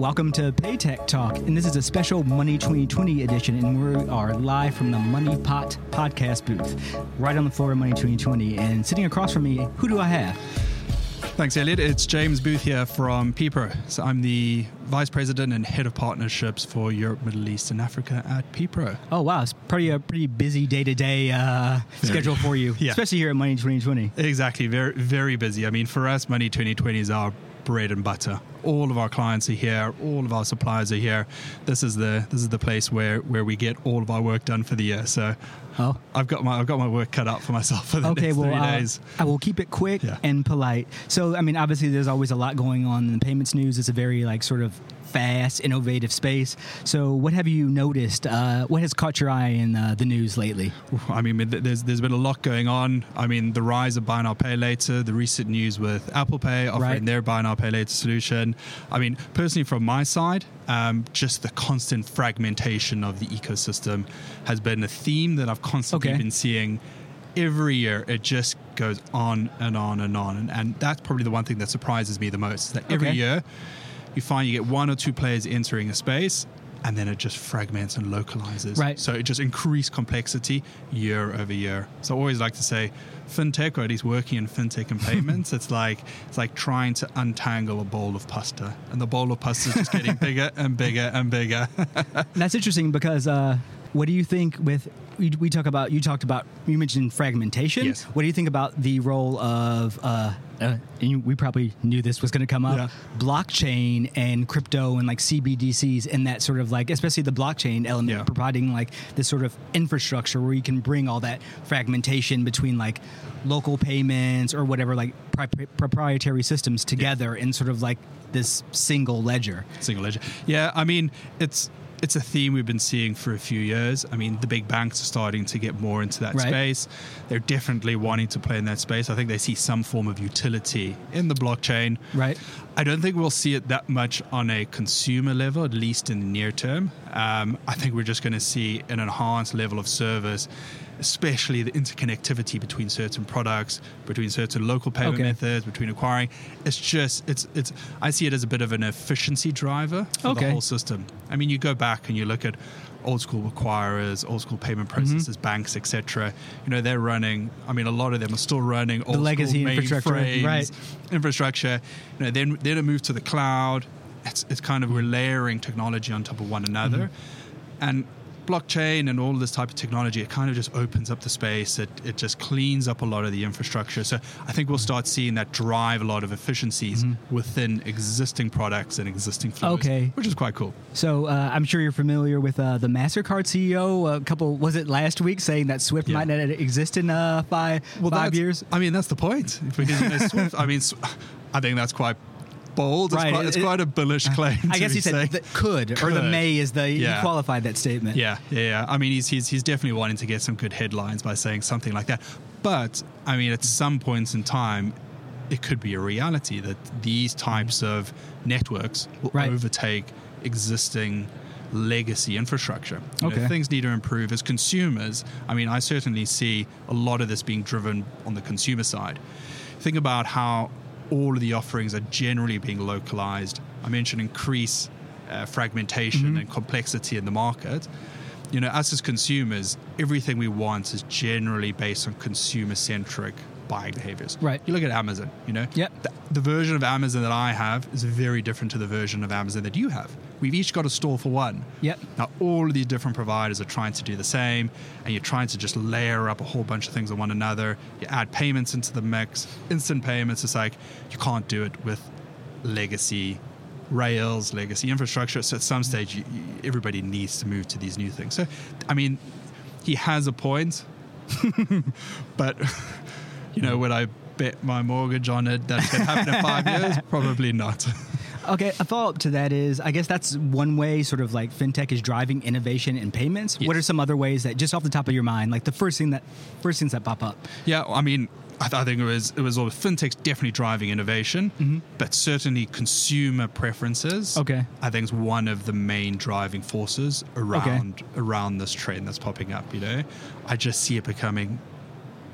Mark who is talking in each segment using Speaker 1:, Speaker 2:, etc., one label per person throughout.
Speaker 1: welcome to Paytech Talk, and this is a special Money 2020 edition, and we are live from the Money Pot podcast booth, right on the floor of Money 2020. And sitting across from me, who do I have?
Speaker 2: Thanks, Elliot. It's James Booth here from PPRO. So I'm the Vice President and Head of Partnerships for Europe, Middle East, and Africa at PPRO.
Speaker 1: Oh wow, it's pretty a pretty busy day to day schedule for you,
Speaker 2: Yeah.
Speaker 1: especially here at Money 2020.
Speaker 2: Exactly, very very busy. I mean, for us, Money 2020 is our bread and butter. All of our clients are here. All of our suppliers are here. This is the this is the place where where we get all of our work done for the year. So
Speaker 1: Oh.
Speaker 2: I've got my I've got my work cut out for myself for the
Speaker 1: Okay,
Speaker 2: next
Speaker 1: well,
Speaker 2: three
Speaker 1: uh,
Speaker 2: days.
Speaker 1: I will keep it quick
Speaker 2: Yeah.
Speaker 1: and polite. So, I mean, obviously, there's always a lot going on in the payments news. It's a very like sort of fast, innovative space. So, what have you noticed? Uh, what has caught your eye in uh, the news lately?
Speaker 2: I mean, there's there's been a lot going on. I mean, the rise of buy now pay later, the recent news with Apple Pay offering
Speaker 1: Right.
Speaker 2: their buy now pay later solution. I mean, personally, from my side, um, just the constant fragmentation of the ecosystem has been a theme that I've constantly
Speaker 1: Okay.
Speaker 2: been seeing. Every year, it just goes on and on and on, and, and that's probably the one thing that surprises me the most. is That every
Speaker 1: Okay.
Speaker 2: year, you find you get one or two players entering a space, and then it just fragments and localizes.
Speaker 1: Right.
Speaker 2: So it just increased complexity year over year. So I always like to say, fintech, or at least working in fintech and payments, it's like it's like trying to untangle a bowl of pasta, and the bowl of pasta is just getting bigger and bigger and bigger.
Speaker 1: That's interesting because uh, what do you think with we, we talk about you talked about you mentioned fragmentation.
Speaker 2: Yes.
Speaker 1: What do you think about the role of uh, uh, and you, we probably knew this was going to come up
Speaker 2: Yeah.
Speaker 1: blockchain and crypto and like CBDCs and that sort of like especially the blockchain element
Speaker 2: Yeah.
Speaker 1: providing like this sort of infrastructure where you can bring all that fragmentation between like local payments or whatever like pri- proprietary systems together in sort of like this single ledger.
Speaker 2: Single ledger. Yeah, I mean, it's it's a theme we've been seeing for a few years. I mean, the big banks are starting to get more into that
Speaker 1: Right.
Speaker 2: space. They're definitely wanting to play in that space. I think they see some form of utility in the blockchain.
Speaker 1: Right.
Speaker 2: I don't think we'll see it that much on a consumer level, at least in the near term. Um, I think we're just going to see an enhanced level of service, especially the interconnectivity between certain products, between certain local payment
Speaker 1: Okay.
Speaker 2: methods, between acquiring. It's just it's it's. I see it as a bit of an efficiency driver for
Speaker 1: Okay.
Speaker 2: the whole system. I mean, you go back and you look at old school acquirers, old school payment
Speaker 1: Mm-hmm.
Speaker 2: processors, banks, etc. You know, they're running. I mean, a lot of them are still running old the
Speaker 1: legacy
Speaker 2: school
Speaker 1: infrastructure, right.
Speaker 2: infrastructure. You know, then then it moved to the cloud. It's it's kind of we're layering technology on top of one another,
Speaker 1: Mm-hmm.
Speaker 2: and blockchain and all this type of technology, it kind of just opens up the space. It, it just cleans up a lot of the infrastructure. So I think we'll start seeing that drive a lot of efficiencies within existing products and existing flows,
Speaker 1: Mm-hmm. Okay.
Speaker 2: which is quite cool.
Speaker 1: So uh, I'm sure you're familiar with uh, the Mastercard CEO. A couple was it last week saying that Swift
Speaker 2: Yeah.
Speaker 1: might not exist in uh, five five years.
Speaker 2: I mean, that's the point. Because you know, Swift, I mean, I think that's quite bold. It's,
Speaker 1: Right.
Speaker 2: quite, it's
Speaker 1: It-
Speaker 2: quite a bullish claim.
Speaker 1: I guess he said that could, or the
Speaker 2: Could.
Speaker 1: may is the
Speaker 2: yeah.
Speaker 1: he qualified that statement.
Speaker 2: Yeah, yeah, yeah. I mean, he's, he's he's definitely wanting to get some good headlines by saying something like that. But I mean, at some points in time, it could be a reality that these types of networks will
Speaker 1: Right.
Speaker 2: overtake existing legacy infrastructure. You know,
Speaker 1: Okay.
Speaker 2: things need to improve as consumers. I mean, I certainly see a lot of this being driven on the consumer side. Think about how all of the offerings are generally being localized. I mentioned increase uh, fragmentation and complexity in the market. You know, us as consumers, everything we want is generally based on consumer centric buying behaviors.
Speaker 1: Right.
Speaker 2: You look at Amazon, you know,
Speaker 1: Yep.
Speaker 2: the, the version of Amazon that I have is very different to the version of Amazon that you have. We've each got a store for one.
Speaker 1: Yep.
Speaker 2: Now, all of these different providers are trying to do the same, and you're trying to just layer up a whole bunch of things on one another. You add payments into the mix, instant payments. It's like you can't do it with legacy rails, legacy infrastructure. So at some stage, you, you, everybody needs to move to these new things. So, I mean, he has a point, but you know, would I bet my mortgage on it that it's going to happen in five years? Probably not.
Speaker 1: Okay, a follow up to that is I guess that's one way sort of like fintech is driving innovation in payments. What are some other ways that just off the top of your mind, like the first thing that first things that pop up?
Speaker 2: Yeah, I mean, I, th- I think it was it was all fintech's definitely driving innovation, mm-hmm. but certainly consumer preferences.
Speaker 1: Okay.
Speaker 2: I think is one of the main driving forces around around this trend that's popping up. You know, I just see it becoming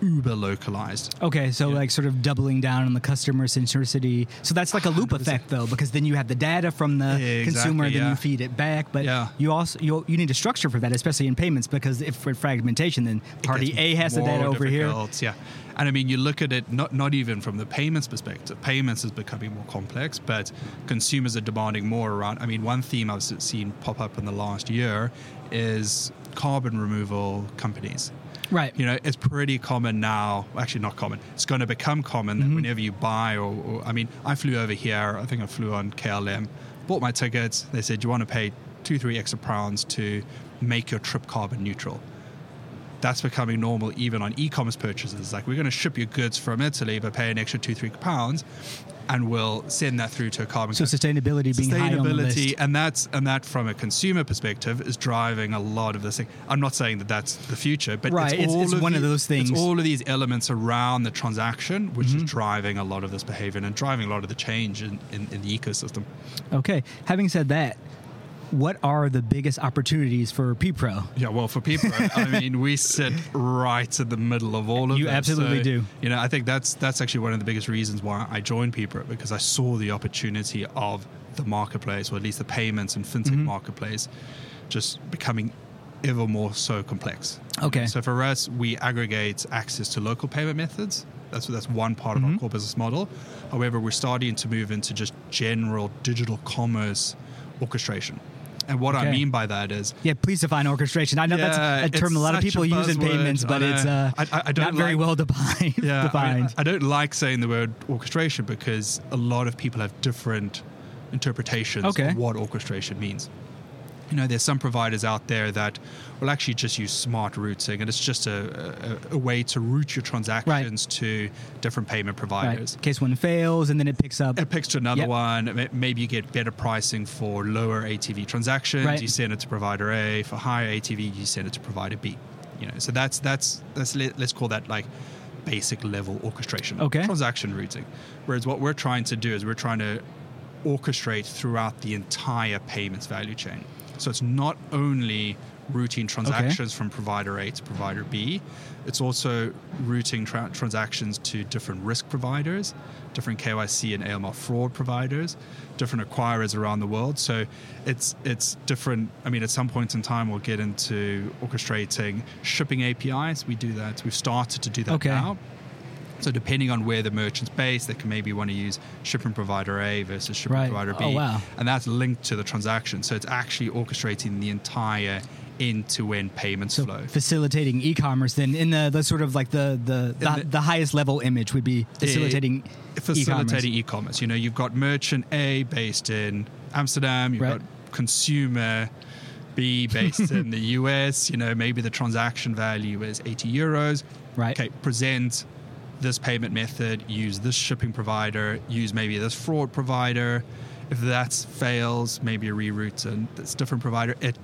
Speaker 2: uber localized.
Speaker 1: Okay, so
Speaker 2: Yeah.
Speaker 1: like sort of doubling down on the customer centricity. So that's like a loop
Speaker 2: 100%.
Speaker 1: effect, though, because then you have the data from the
Speaker 2: Exactly,
Speaker 1: consumer, then
Speaker 2: yeah.
Speaker 1: you feed it back. But
Speaker 2: Yeah.
Speaker 1: you also you, you need a structure for that, especially in payments, because if for fragmentation, then party A has the data over here.
Speaker 2: Yeah, and I mean, you look at it not not even from the payments perspective. Payments is becoming more complex, but consumers are demanding more around. I mean, one theme I've seen pop up in the last year is carbon removal companies.
Speaker 1: Right.
Speaker 2: You know, it's pretty common now. Actually, not common. It's going to become common
Speaker 1: Mm-hmm.
Speaker 2: that whenever you buy, or, or I mean, I flew over here. I think I flew on KLM. Bought my tickets. They said you want to pay two, three extra pounds to make your trip carbon neutral. That's becoming normal even on e-commerce purchases. Like we're going to ship your goods from Italy, but pay an extra two, three pounds, and we'll send that through to a carbon.
Speaker 1: So sustainability being high on the list.
Speaker 2: and that's and that from a consumer perspective is driving a lot of this thing. I'm not saying that that's the future, but
Speaker 1: Right,
Speaker 2: it's,
Speaker 1: it's-
Speaker 2: all
Speaker 1: it's
Speaker 2: of
Speaker 1: one of those things.
Speaker 2: It's all of these elements around the transaction, which
Speaker 1: Mm-hmm.
Speaker 2: is driving a lot of this behavior and driving a lot of the change in, in, in the ecosystem.
Speaker 1: Okay. Having said that, what are the biggest opportunities for PPRO?
Speaker 2: Yeah, well, for people, I mean, we sit right in the middle of all of
Speaker 1: You absolutely
Speaker 2: So,
Speaker 1: do.
Speaker 2: You know, I think that's that's actually one of the biggest reasons why I joined PPRO because I saw the opportunity of the marketplace, or at least the payments and fintech
Speaker 1: Mm-hmm.
Speaker 2: marketplace, just becoming ever more so complex.
Speaker 1: Okay.
Speaker 2: So for us, we aggregate access to local payment methods. That's that's one part of
Speaker 1: Mm-hmm.
Speaker 2: our core business model. However, we're starting to move into just general digital commerce orchestration. And what I mean by that is
Speaker 1: Yeah, please define orchestration. I know
Speaker 2: Yeah,
Speaker 1: that's a term a lot of people use in payments, but
Speaker 2: I
Speaker 1: it's uh,
Speaker 2: I- I-
Speaker 1: not very well defined.
Speaker 2: Yeah, I,
Speaker 1: defined.
Speaker 2: mean, I don't like saying the word orchestration because a lot of people have different interpretations
Speaker 1: Okay.
Speaker 2: of what orchestration means. You know, there's some providers out there that will actually just use smart routing, and it's just a, a, a way to route your transactions to different payment
Speaker 1: right.
Speaker 2: providers.
Speaker 1: In case one fails, and then it picks up.
Speaker 2: It picks to another
Speaker 1: Yep.
Speaker 2: one. Maybe you get better pricing for lower ATV transactions.
Speaker 1: Right.
Speaker 2: You send it to provider A. For higher ATV, you send it to provider B. You know, so that's that's that's let, let's call that like basic level orchestration.
Speaker 1: Okay.
Speaker 2: Transaction routing. Whereas what we're trying to do is we're trying to orchestrate throughout the entire payments value chain. So it's not only routing transactions from provider A to provider B, it's also routing tra- transactions to different risk providers, different KYC and AML fraud providers, different acquirers around the world. So it's it's different. I mean, at some point in time, we'll get into orchestrating shipping APIs. We do that. We've started to do that
Speaker 1: Okay.
Speaker 2: now. So depending on where the merchant's based, they can maybe want to use shipping provider A versus shipping
Speaker 1: Right.
Speaker 2: provider B.
Speaker 1: Oh, wow.
Speaker 2: And that's linked to the transaction. So it's actually orchestrating the entire end-to-end payments
Speaker 1: so
Speaker 2: flow.
Speaker 1: facilitating e-commerce then in the, the sort of like the the, the,
Speaker 2: the-
Speaker 1: the highest level image would be facilitating
Speaker 2: facilitating
Speaker 1: e-commerce.
Speaker 2: e-commerce. You know, you've got merchant A based in Amsterdam, you've
Speaker 1: Right.
Speaker 2: got consumer B based in the US. You know, maybe the transaction value is 80 euros.
Speaker 1: Right.
Speaker 2: Okay, present this payment method, use this shipping provider, use maybe this fraud provider. If that fails, maybe a reroute to this different provider. It,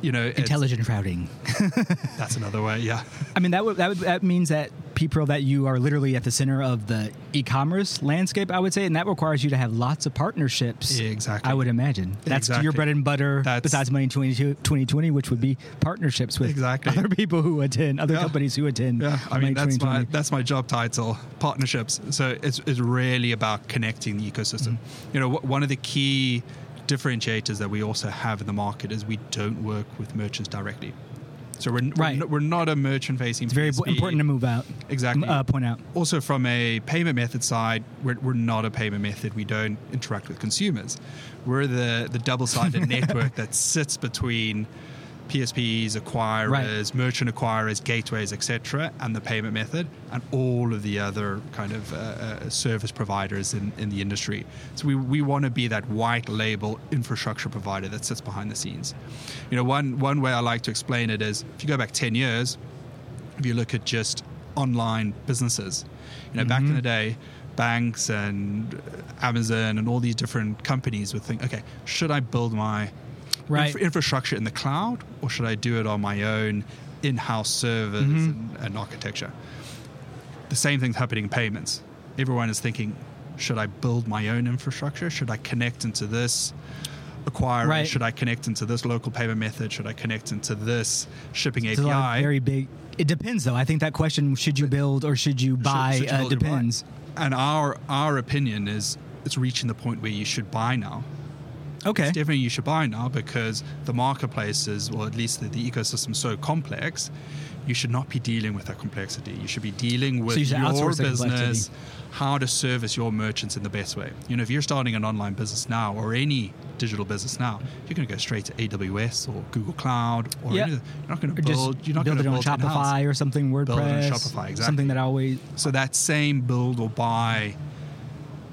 Speaker 2: you know,
Speaker 1: intelligent routing.
Speaker 2: That's another way. Yeah.
Speaker 1: I mean that would, that would, that means that PPRO that you are literally at the center of the e-commerce landscape, I would say, and that requires you to have lots of partnerships.
Speaker 2: Exactly.
Speaker 1: I would imagine that's
Speaker 2: Exactly.
Speaker 1: your bread and butter.
Speaker 2: That's-
Speaker 1: besides Money 22 2020, which would be partnerships with
Speaker 2: Exactly.
Speaker 1: other people who attend, other
Speaker 2: Yeah.
Speaker 1: companies who attend.
Speaker 2: Yeah, I mean that's my
Speaker 1: 2020.
Speaker 2: that's my job title, partnerships. So it's it's really about connecting the ecosystem.
Speaker 1: Mm-hmm.
Speaker 2: You know, one of the key differentiators that we also have in the market is we don't work with merchants directly. So we're we're not- we're not a merchant facing.
Speaker 1: It's very important to move out.
Speaker 2: Exactly.
Speaker 1: Uh, point out.
Speaker 2: Also, from a payment method side, we're, we're not a payment method. We don't interact with consumers. We're the, the double sided network that sits between PSPs, acquirers, merchant acquirers, gateways, etc., and the payment method, and all of the other kind of uh, uh, service providers in, in the industry. So we, we want to be that white label infrastructure provider that sits behind the scenes. You know, one, one way I like to explain it is if you go back 10 years, if you look at just online businesses, you know, back in the day, banks and Amazon and all these different companies would think, okay, should I build my
Speaker 1: Right.
Speaker 2: inf- infrastructure in the cloud or should I do it on my own in-house servers and, and architecture? The same thing's happening in payments. Everyone is thinking, should I build my own infrastructure? Should I connect into this acquiring.
Speaker 1: Right.
Speaker 2: Should I connect into this local payment method? Should I connect into this shipping
Speaker 1: It's a
Speaker 2: API?
Speaker 1: very big. It depends, though. I think that question: should you build or should you buy?
Speaker 2: should you
Speaker 1: uh, depends.
Speaker 2: And our our opinion is it's reaching the point where you should buy now.
Speaker 1: Okay.
Speaker 2: It's definitely you should buy now because the marketplaces, or at least the, the ecosystem, is so complex. You should not be dealing with that complexity. You should be dealing with
Speaker 1: you
Speaker 2: your business, how to service your merchants in the best way. You know, if you're starting an online business now or any digital business now, you're going to go straight to AWS or Google Cloud, or anything. you're not going to build. You're not
Speaker 1: build
Speaker 2: going to
Speaker 1: on
Speaker 2: build in-house.
Speaker 1: Shopify or something. WordPress.
Speaker 2: Build on Shopify, exactly.
Speaker 1: Something that I always.
Speaker 2: So that same build or buy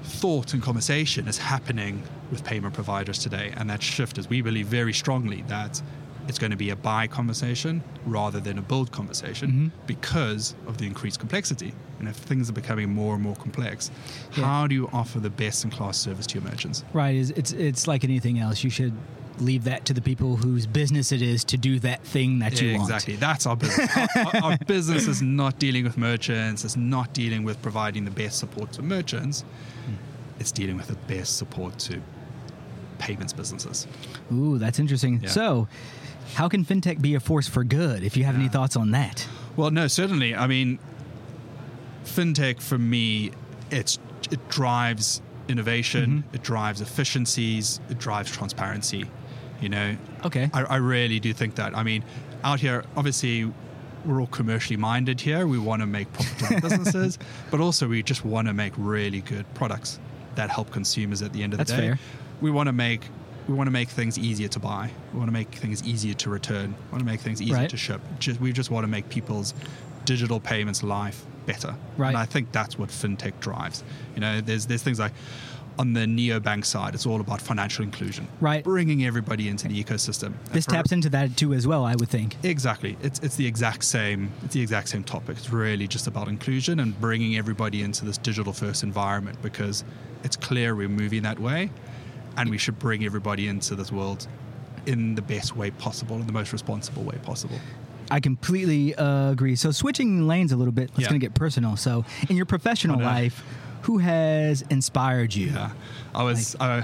Speaker 2: thought and conversation is happening with payment providers today. And that shift is, we believe very strongly that it's going to be a buy conversation rather than a build conversation
Speaker 1: Mm-hmm.
Speaker 2: because of the increased complexity. And if things are becoming more and more complex,
Speaker 1: Yeah.
Speaker 2: how do you offer the best in class service to your merchants?
Speaker 1: Right. It's, it's it's like anything else. You should leave that to the people whose business it is to do that thing that you want.
Speaker 2: exactly. That's our business. our, our- our business is not dealing with merchants. It's not dealing with providing the best support to merchants.
Speaker 1: Hmm.
Speaker 2: It's dealing with the best support to payments businesses.
Speaker 1: Ooh, that's interesting.
Speaker 2: Yeah.
Speaker 1: So, how can fintech be a force for good? If you have any thoughts on that.
Speaker 2: Well, no, certainly. I mean, fintech for me, it's it drives innovation,
Speaker 1: Mm-hmm.
Speaker 2: it drives efficiencies, it drives transparency. You know,
Speaker 1: Okay.
Speaker 2: I, I really do think that. I mean, out here, obviously, we're all commercially minded here. We want to make profitable businesses, but also we just want to make really good products that help consumers at the end of
Speaker 1: That's
Speaker 2: the day.
Speaker 1: fair.
Speaker 2: We want to make we want to make things easier to buy. We want to make things easier to return. We want to make things easier
Speaker 1: Right.
Speaker 2: to ship. Just, we just want to make people's digital payments life better.
Speaker 1: Right.
Speaker 2: And I think that's what fintech drives. You know, there's there's things like on the neobank side, it's all about financial inclusion.
Speaker 1: Right.
Speaker 2: Bringing everybody into the ecosystem.
Speaker 1: This
Speaker 2: for-
Speaker 1: taps into that too, as well. I would think.
Speaker 2: Exactly. It's it's the exact same. It's the exact same topic. It's really just about inclusion and bringing everybody into this digital first environment because it's clear we're moving that way, and we should bring everybody into this world in the best way possible, in the most responsible way possible.
Speaker 1: I completely uh, agree. So, switching lanes a little bit, let's
Speaker 2: Yeah.
Speaker 1: gonna get personal. So, in your professional life, who has inspired you?
Speaker 2: Yeah, I was. uh,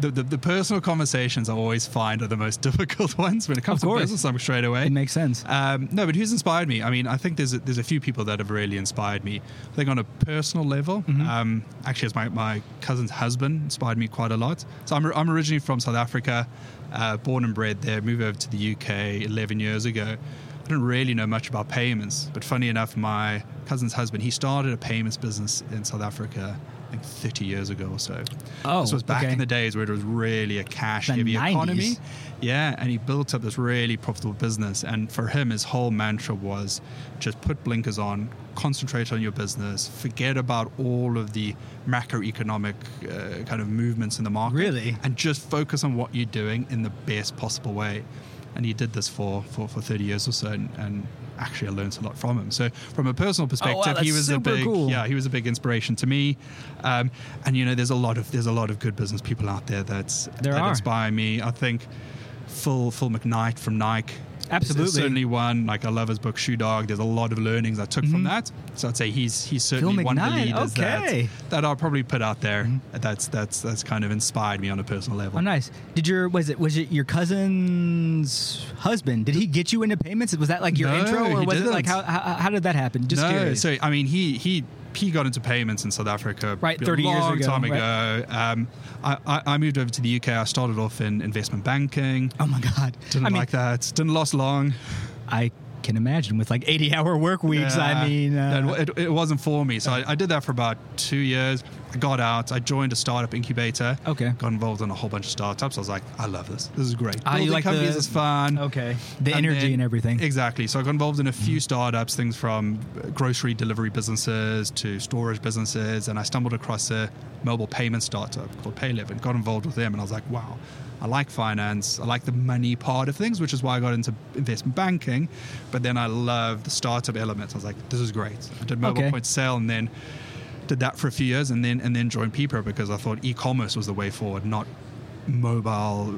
Speaker 2: the, the, the personal conversations I always find are the most difficult ones when it comes to business. I'm straight away.
Speaker 1: It makes sense.
Speaker 2: Um, no, but who's inspired me? I mean, I think there's a, there's a few people that have really inspired me. I think on a personal level,
Speaker 1: Mm-hmm.
Speaker 2: um, actually, as my, my cousin's husband inspired me quite a lot. So I'm, I'm originally from South Africa, uh, born and bred there, moved over to the UK 11 years ago. I didn't really know much about payments, but funny enough, my cousin's husband, he started a payments business in South Africa, I think 30 years ago or so.
Speaker 1: Oh,
Speaker 2: this was back
Speaker 1: okay.
Speaker 2: in the days where it was really a cash
Speaker 1: The
Speaker 2: heavy
Speaker 1: 90s.
Speaker 2: economy. Yeah, and he built up this really profitable business. And for him, his whole mantra was just put blinkers on, concentrate on your business, forget about all of the macroeconomic uh, kind of movements in the market.
Speaker 1: Really?
Speaker 2: And just focus on what you're doing in the best possible way. And he did this for, for, for 30 years or so. And, and actually, I learned a lot from him. So, from a personal perspective, he
Speaker 1: Oh, that's
Speaker 2: was a big,
Speaker 1: cool.
Speaker 2: yeah, he was a big inspiration to me. Um, and you know, there's a lot of there's a lot of good business people out there that's
Speaker 1: There
Speaker 2: that
Speaker 1: are.
Speaker 2: inspire me. I think Phil Phil McKnight from Nike.
Speaker 1: Absolutely.
Speaker 2: certainly one. Like I love his book Shoe Dog. There's a lot of learnings I took from that. So I'd say he's he's certainly one of the
Speaker 1: Mm-hmm.
Speaker 2: Leaders
Speaker 1: okay.
Speaker 2: that, that I'll probably put out there. That's that's that's kind of inspired me on a personal level.
Speaker 1: Oh, nice. Did your was it was it your cousin's husband? Did he get you into payments? Was that like your
Speaker 2: No,
Speaker 1: intro, or was it like how,
Speaker 2: didn't.
Speaker 1: how how did that happen? Just
Speaker 2: no,
Speaker 1: curious.
Speaker 2: so I mean, he he he got into payments in South Africa
Speaker 1: Right,
Speaker 2: a
Speaker 1: 30 years
Speaker 2: long
Speaker 1: ago,
Speaker 2: time
Speaker 1: right.
Speaker 2: ago. Um, I, I, I moved over to the UK. I started off in investment banking.
Speaker 1: oh my god!
Speaker 2: Didn't
Speaker 1: I mean,
Speaker 2: like that. Didn't last long.
Speaker 1: I can imagine with like eighty-hour work weeks. I mean, uh,
Speaker 2: it, it wasn't for me. So I, I did that for about two years. I got out. I joined a startup incubator.
Speaker 1: Okay.
Speaker 2: Got involved in a whole bunch of startups. I was like, I love this. This is great.
Speaker 1: Ah,
Speaker 2: Building
Speaker 1: like the-
Speaker 2: companies is fun.
Speaker 1: okay, the
Speaker 2: And
Speaker 1: energy
Speaker 2: then-
Speaker 1: and everything.
Speaker 2: Exactly. So I got involved in a few startups, things from grocery delivery businesses to storage businesses, and I stumbled across a mobile payment startup called Payliv and got involved with them. And I was like, wow, I like finance. I like the money part of things, which is why I got into investment banking. But then I love the startup element. I was like, this is great. I did mobile
Speaker 1: Okay.
Speaker 2: point sale and then did that for a few years and then and then joined PPRO because I thought e-commerce was the way forward, not mobile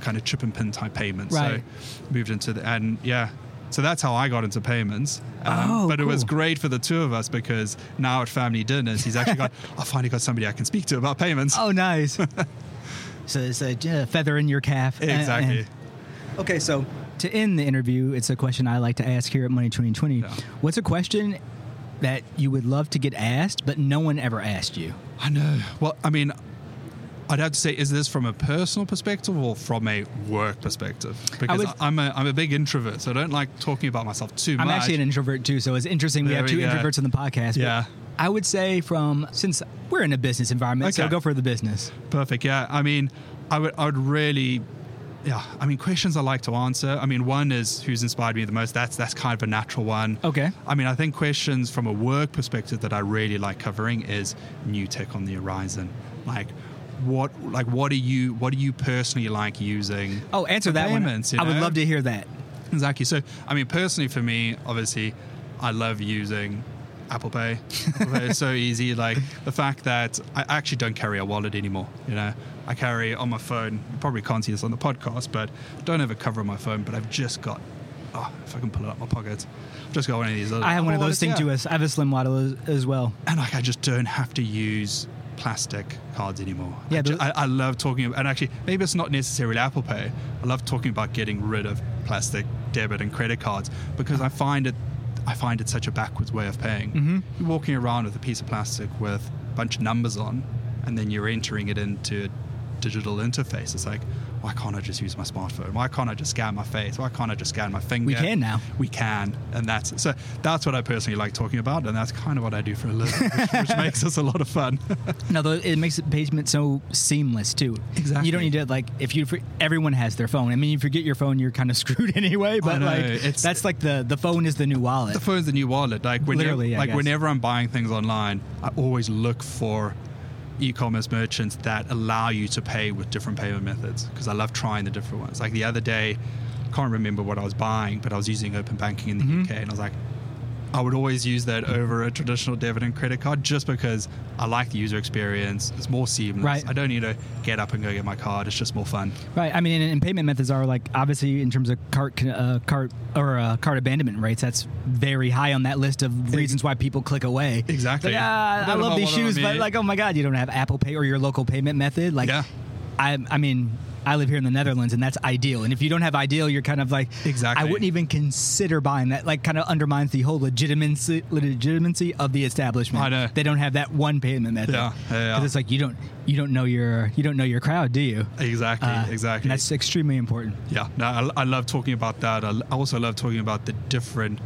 Speaker 2: kind of chip and pin type payments.
Speaker 1: Right.
Speaker 2: So moved into the and yeah. So that's how I got into payments. Um,
Speaker 1: Oh,
Speaker 2: but it was great for the two of us because now at family dinners, he's actually got, I finally got somebody I can speak to about payments.
Speaker 1: Oh, nice. So it's a uh, feather in your calf. Uh,
Speaker 2: Exactly.
Speaker 1: and- okay, so to end the interview, it's a question I like to ask here at Money 2020.
Speaker 2: Yeah.
Speaker 1: What's a question that you would love to get asked, but no one ever asked you?
Speaker 2: I know. Well, I mean, I'd have to say, is this from a personal perspective or from a work perspective? Because
Speaker 1: would-
Speaker 2: I'm a I'm a big introvert, so I don't like talking about myself too much.
Speaker 1: I'm actually an introvert too, so it's interesting we
Speaker 2: There
Speaker 1: have
Speaker 2: we
Speaker 1: two
Speaker 2: go.
Speaker 1: introverts in the podcast.
Speaker 2: Yeah.
Speaker 1: I would say from since we're in a business environment, so
Speaker 2: Okay.
Speaker 1: go for the business.
Speaker 2: Perfect. Yeah. I mean, I would I would really. Yeah, I mean, questions I like to answer. I mean, one is who's inspired me the most. That's that's kind of a natural one.
Speaker 1: Okay.
Speaker 2: I mean, I think questions from a work perspective that I really like covering is new tech on the horizon. Like, what like what do you what do you personally like using?
Speaker 1: Oh, answer that one.
Speaker 2: you
Speaker 1: I would love to hear that.
Speaker 2: Exactly. So, I mean, personally, for me, obviously, I love using Apple Pay. Apple Pay is so easy. Like the fact that I actually don't carry a wallet anymore. You know, I carry on my phone. You probably can't see this on the podcast, but I don't have a cover on my phone. But I've just got. Oh, if I can pull it up my pockets, I've just got one of these. Little
Speaker 1: I have one of those things too. I have a slim wallet as, as well.
Speaker 2: and like I just don't have to use plastic cards anymore.
Speaker 1: Yeah,
Speaker 2: I, ju-
Speaker 1: those-
Speaker 2: I, I love talking about, and actually maybe it's not necessarily Apple Pay. I love talking about getting rid of plastic debit and credit cards because I find it, I find it such a backwards way of paying.
Speaker 1: Mm-hmm.
Speaker 2: You're walking around with a piece of plastic with a bunch of numbers on, and then you're entering it into a digital interface. It's like. Why can't I just use my smartphone? Why can't I just scan my face? Why can't I just scan my finger?
Speaker 1: We can now.
Speaker 2: we can and that's so that's what i personally like talking about and that's kind of what i do for a living which, which makes us a lot of fun
Speaker 1: No, though it makes the payment so seamless too.
Speaker 2: Exactly.
Speaker 1: You don't need to like if you everyone has their phone. I mean, if you forget your phone, you're kind of screwed anyway. But
Speaker 2: know,
Speaker 1: like that's like the the phone is the new wallet.
Speaker 2: the phone's the new wallet like when
Speaker 1: Literally,
Speaker 2: like whenever i'm buying things online i always look for e-commerce merchants that allow you to pay with different payment methods because i love trying the different ones like the other day can't remember what i was buying but i was using open banking in the
Speaker 1: Mm-hmm.
Speaker 2: uk and i was like I would always use that over a traditional debit and credit card just because I like the user experience. It's more seamless.
Speaker 1: Right.
Speaker 2: I don't need to get up and go get my card. It's just more fun.
Speaker 1: Right. I mean, and, and payment methods are like obviously in terms of cart uh, cart or uh, cart abandonment rates. That's very high on that list of reasons why people click away.
Speaker 2: Exactly.
Speaker 1: Like, ah,
Speaker 2: I
Speaker 1: I love these shoes, but like, oh my god, you don't have Apple Pay or your local payment method. Like,
Speaker 2: Yeah.
Speaker 1: I, I mean. I live here in the Netherlands, and that's iDEAL. And if you don't have iDEAL, you're kind of like,
Speaker 2: Exactly.
Speaker 1: I wouldn't even consider buying that. Like, kind of undermines the whole legitimacy legitimacy of the establishment.
Speaker 2: I know.
Speaker 1: They don't have that one payment method.
Speaker 2: Yeah, yeah, yeah.
Speaker 1: 'Cause it's like you don't you don't know your you don't know your crowd, do you?
Speaker 2: Exactly.
Speaker 1: Uh,
Speaker 2: exactly.
Speaker 1: And that's extremely important.
Speaker 2: Yeah, no, I, I love talking about that. I also love talking about the different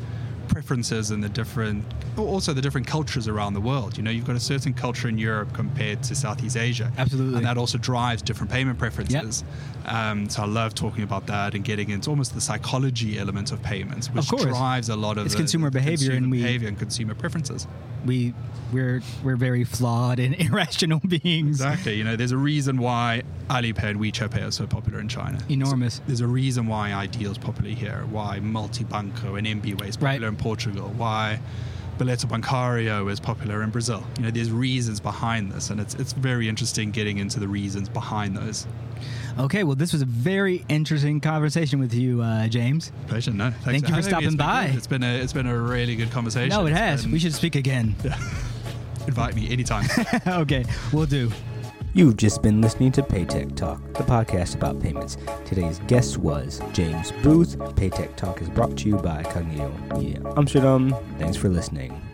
Speaker 2: preferences and the different, also the different cultures around the world. You know, you've got a certain culture in Europe compared to Southeast Asia.
Speaker 1: Absolutely.
Speaker 2: And that also drives different payment preferences. Um, so I love talking about that and getting into almost the psychology element of payments, which
Speaker 1: course.
Speaker 2: drives a lot of
Speaker 1: It's
Speaker 2: the-
Speaker 1: consumer
Speaker 2: the
Speaker 1: behavior
Speaker 2: consumer
Speaker 1: and we-
Speaker 2: behavior and consumer preferences.
Speaker 1: We we're we're very flawed and irrational beings.
Speaker 2: Exactly. You know, there's a reason why Alipay and WeChat Pay are so popular in China.
Speaker 1: Enormous.
Speaker 2: So there's a reason why iDEAL is popular here, why Multibanco and MBWay is popular
Speaker 1: Right.
Speaker 2: in Portugal, why Boleto Bancario is popular in Brazil. You know, there's reasons behind this, and it's it's very interesting getting into the reasons behind those.
Speaker 1: Okay, well, this was a very interesting conversation with you, uh, James.
Speaker 2: Pleasure. No, thanks
Speaker 1: Thank you for stopping
Speaker 2: It's been
Speaker 1: by.
Speaker 2: It's been a it's been a really good conversation.
Speaker 1: No, it has.
Speaker 2: been-
Speaker 1: We should speak again.
Speaker 2: invite me anytime.
Speaker 1: okay, we'll do.
Speaker 3: You've just been listening to Paytech Talk, the podcast about payments. Today's guest was James Booth. Paytech Talk is brought to you by Cognito Media Amsterdam. Thanks for listening.